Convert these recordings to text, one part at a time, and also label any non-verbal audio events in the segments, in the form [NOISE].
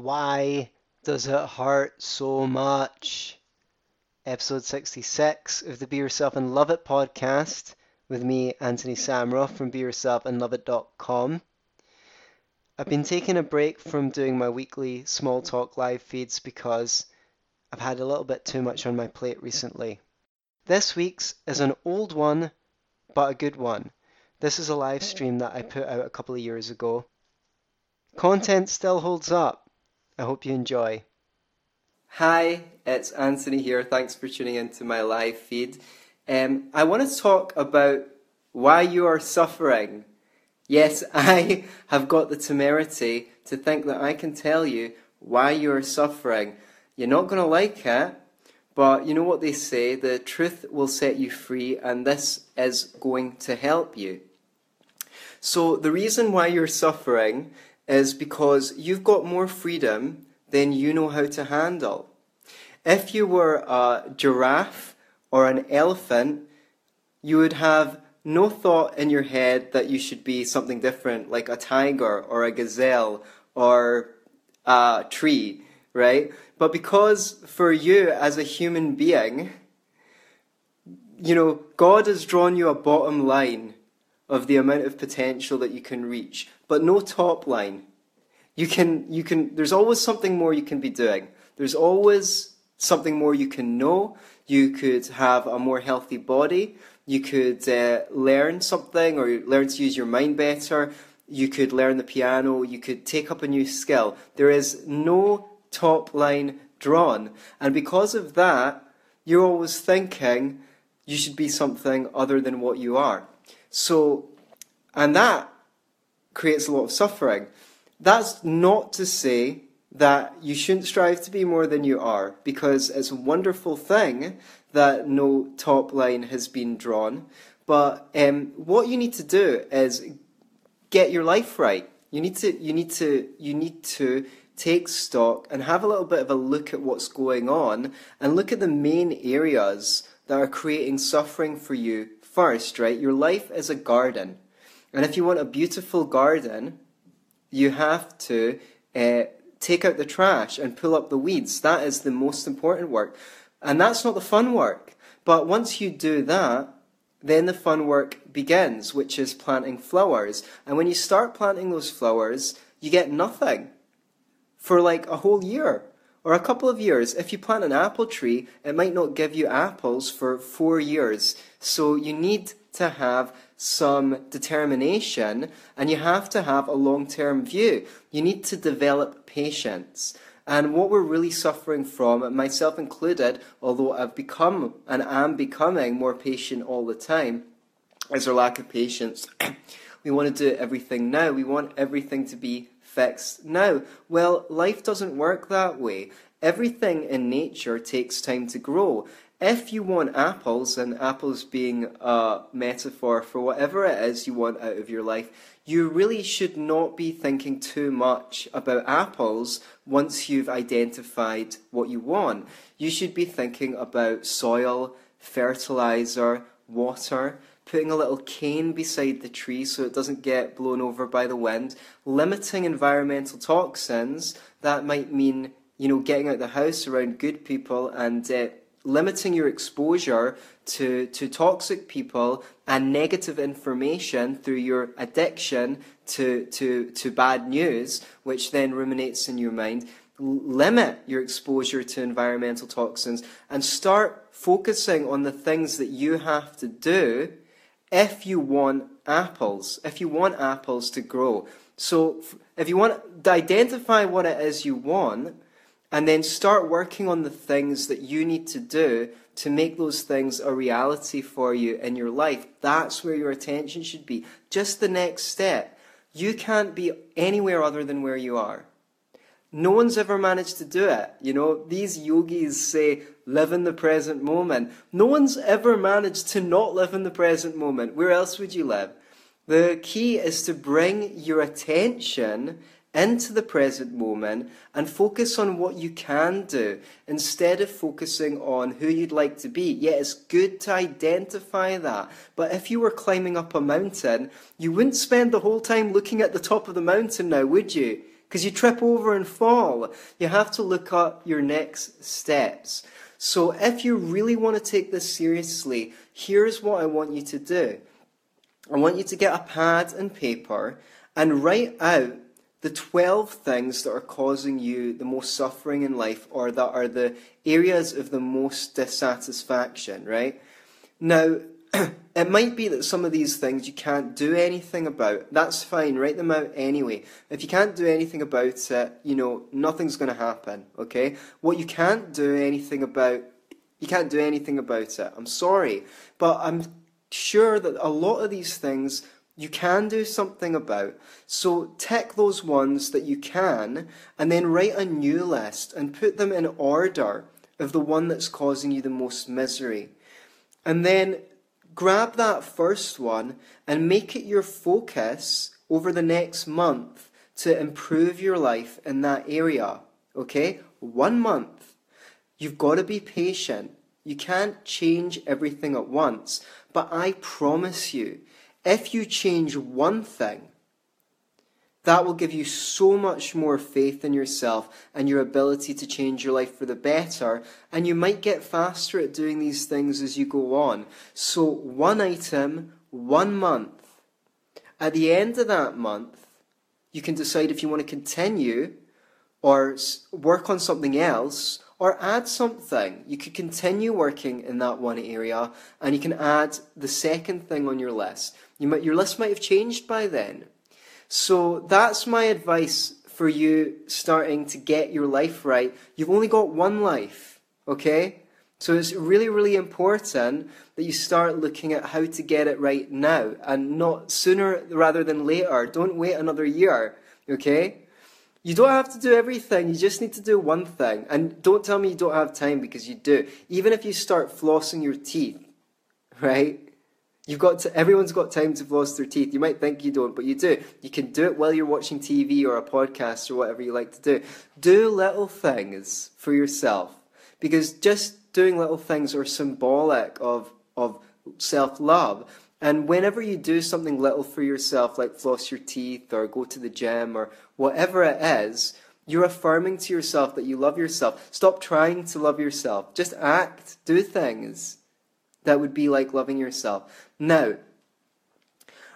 Why does it hurt so much? Episode 66 of the Be Yourself and Love It podcast with me, Anthony Samroff from BeYourselfAndLoveIt.com. I've been taking a break from doing my weekly small talk live feeds because I've had a little bit too much on my plate recently. This week's is an old one, but a good one. This is a live stream that I put out a couple of years ago. Content still holds up. I hope you enjoy. Hi, it's Anthony here. Thanks for tuning into my live feed. Um, I want to talk about why you are suffering. Yes, [LAUGHS] I have got the temerity to think that I can tell you why you are suffering. You're not going to like it, but you know what they say the truth will set you free, and this is going to help you. So, the reason why you're suffering is because you've got more freedom than you know how to handle. If you were a giraffe or an elephant, you would have no thought in your head that you should be something different, like a tiger or a gazelle or a tree, right? But because for you as a human being, you know, God has drawn you a bottom line of the amount of potential that you can reach, but no top line. You can, you can, there's always something more you can be doing. There's always something more you can know. You could have a more healthy body. You could uh, learn something or learn to use your mind better. You could learn the piano. You could take up a new skill. There is no top line drawn. And because of that, you're always thinking you should be something other than what you are. So, and that creates a lot of suffering. That's not to say that you shouldn't strive to be more than you are, because it's a wonderful thing that no top line has been drawn. But um, what you need to do is get your life right. You need to, you need to, you need to take stock and have a little bit of a look at what's going on and look at the main areas that are creating suffering for you first, right? Your life is a garden. And if you want a beautiful garden, you have to uh, take out the trash and pull up the weeds. That is the most important work. And that's not the fun work. But once you do that, then the fun work begins, which is planting flowers. And when you start planting those flowers, you get nothing for like a whole year or a couple of years. If you plant an apple tree, it might not give you apples for four years. So you need to have some determination and you have to have a long term view. You need to develop patience. And what we're really suffering from, myself included, although I've become and am becoming more patient all the time, is our lack of patience. [CLEARS THROAT] we want to do everything now. We want everything to be fixed now. Well, life doesn't work that way. Everything in nature takes time to grow if you want apples, and apples being a metaphor for whatever it is you want out of your life, you really should not be thinking too much about apples once you've identified what you want. You should be thinking about soil, fertilizer, water, putting a little cane beside the tree so it doesn't get blown over by the wind, limiting environmental toxins. That might mean, you know, getting out the house around good people and uh, limiting your exposure to, to toxic people and negative information through your addiction to, to, to bad news, which then ruminates in your mind. Limit your exposure to environmental toxins and start focusing on the things that you have to do if you want apples, if you want apples to grow. So, if you want to identify what it is you want, and then start working on the things that you need to do to make those things a reality for you in your life. That's where your attention should be. Just the next step. You can't be anywhere other than where you are. No one's ever managed to do it. You know, these yogis say, live in the present moment. No one's ever managed to not live in the present moment. Where else would you live? The key is to bring your attention into the present moment and focus on what you can do instead of focusing on who you'd like to be. Yeah, it's good to identify that. But if you were climbing up a mountain, you wouldn't spend the whole time looking at the top of the mountain now, would you? because you trip over and fall. You have to look up your next steps. So if you really want to take this seriously, here's what I want you to do. I want you to get a pad and paper and write out the 12 things that are causing you the most suffering in life or that are the areas of the most dissatisfaction, right? Now, [CLEARS THROAT] it might be that some of these things you can't do anything about. That's fine, write them out anyway. If you can't do anything about it, you know, nothing's going to happen, okay? What you can't do anything about, you can't do anything about it. I'm sorry, but I'm sure that a lot of these things you can do something about. So tick those ones that you can and then write a new list and put them in order of the one that's causing you the most misery. And then grab that first one and make it your focus over the next month to improve your life in that area. Okay? One month. You've got to be patient. You can't change everything at once. But I promise you, if you change one thing, that will give you so much more faith in yourself and your ability to change your life for the better. And you might get faster at doing these things as you go on. So, one item, one month. At the end of that month, you can decide if you want to continue or work on something else or add something. You could continue working in that one area and you can add the second thing on your list. You might, your list might have changed by then. So that's my advice for you starting to get your life right. You've only got one life, okay? So it's really, really important that you start looking at how to get it right now and not sooner rather than later. Don't wait another year, okay? You don't have to do everything, you just need to do one thing. And don't tell me you don't have time because you do. Even if you start flossing your teeth, [LAUGHS] right? You've got to, everyone's got time to floss their teeth. You might think you don't, but you do. You can do it while you're watching TV or a podcast or whatever you like to do. Do little things for yourself because just doing little things are symbolic of, of self love. And whenever you do something little for yourself, like floss your teeth or go to the gym or whatever it is, you're affirming to yourself that you love yourself. Stop trying to love yourself. Just act, do things that would be like loving yourself. Now,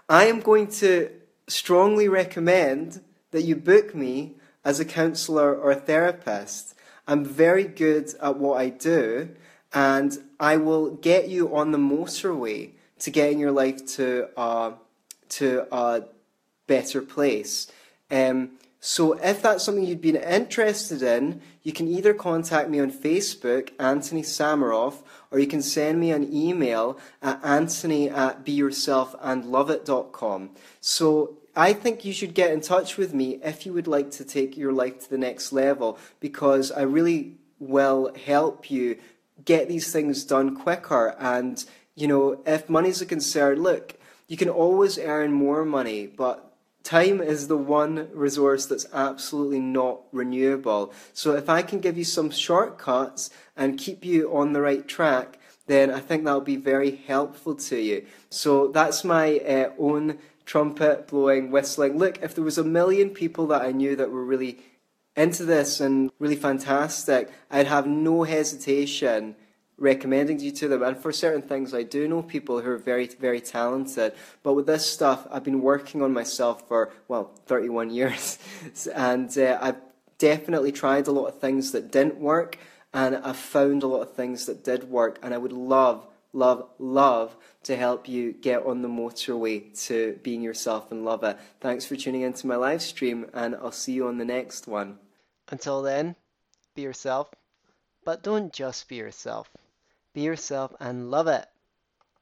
I am going to strongly recommend that you book me as a counselor or a therapist. I'm very good at what I do, and I will get you on the motorway to getting your life to a, to a better place. Um, so if that's something you'd been interested in, you can either contact me on Facebook, Anthony Samaroff, or you can send me an email at anthony at beyourselfandloveit.com. So I think you should get in touch with me if you would like to take your life to the next level because I really will help you get these things done quicker. And, you know, if money's a concern, look, you can always earn more money, but Time is the one resource that's absolutely not renewable. So if I can give you some shortcuts and keep you on the right track, then I think that'll be very helpful to you. So that's my uh, own trumpet blowing, whistling. Look, if there was a million people that I knew that were really into this and really fantastic, I'd have no hesitation recommending you to them. And for certain things, I do know people who are very, very talented. But with this stuff, I've been working on myself for, well, 31 years. [LAUGHS] and uh, I've definitely tried a lot of things that didn't work. And I've found a lot of things that did work. And I would love, love, love to help you get on the motorway to being yourself and love it. Thanks for tuning into my live stream, and I'll see you on the next one. Until then, be yourself, but don't just be yourself. Be yourself and love it.